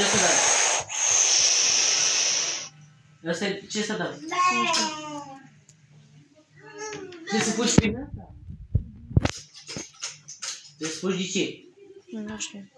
Ce să dai? Asta e, ce să dau? Ce să pui prin asta? Ce să pui de ce? Nu știu.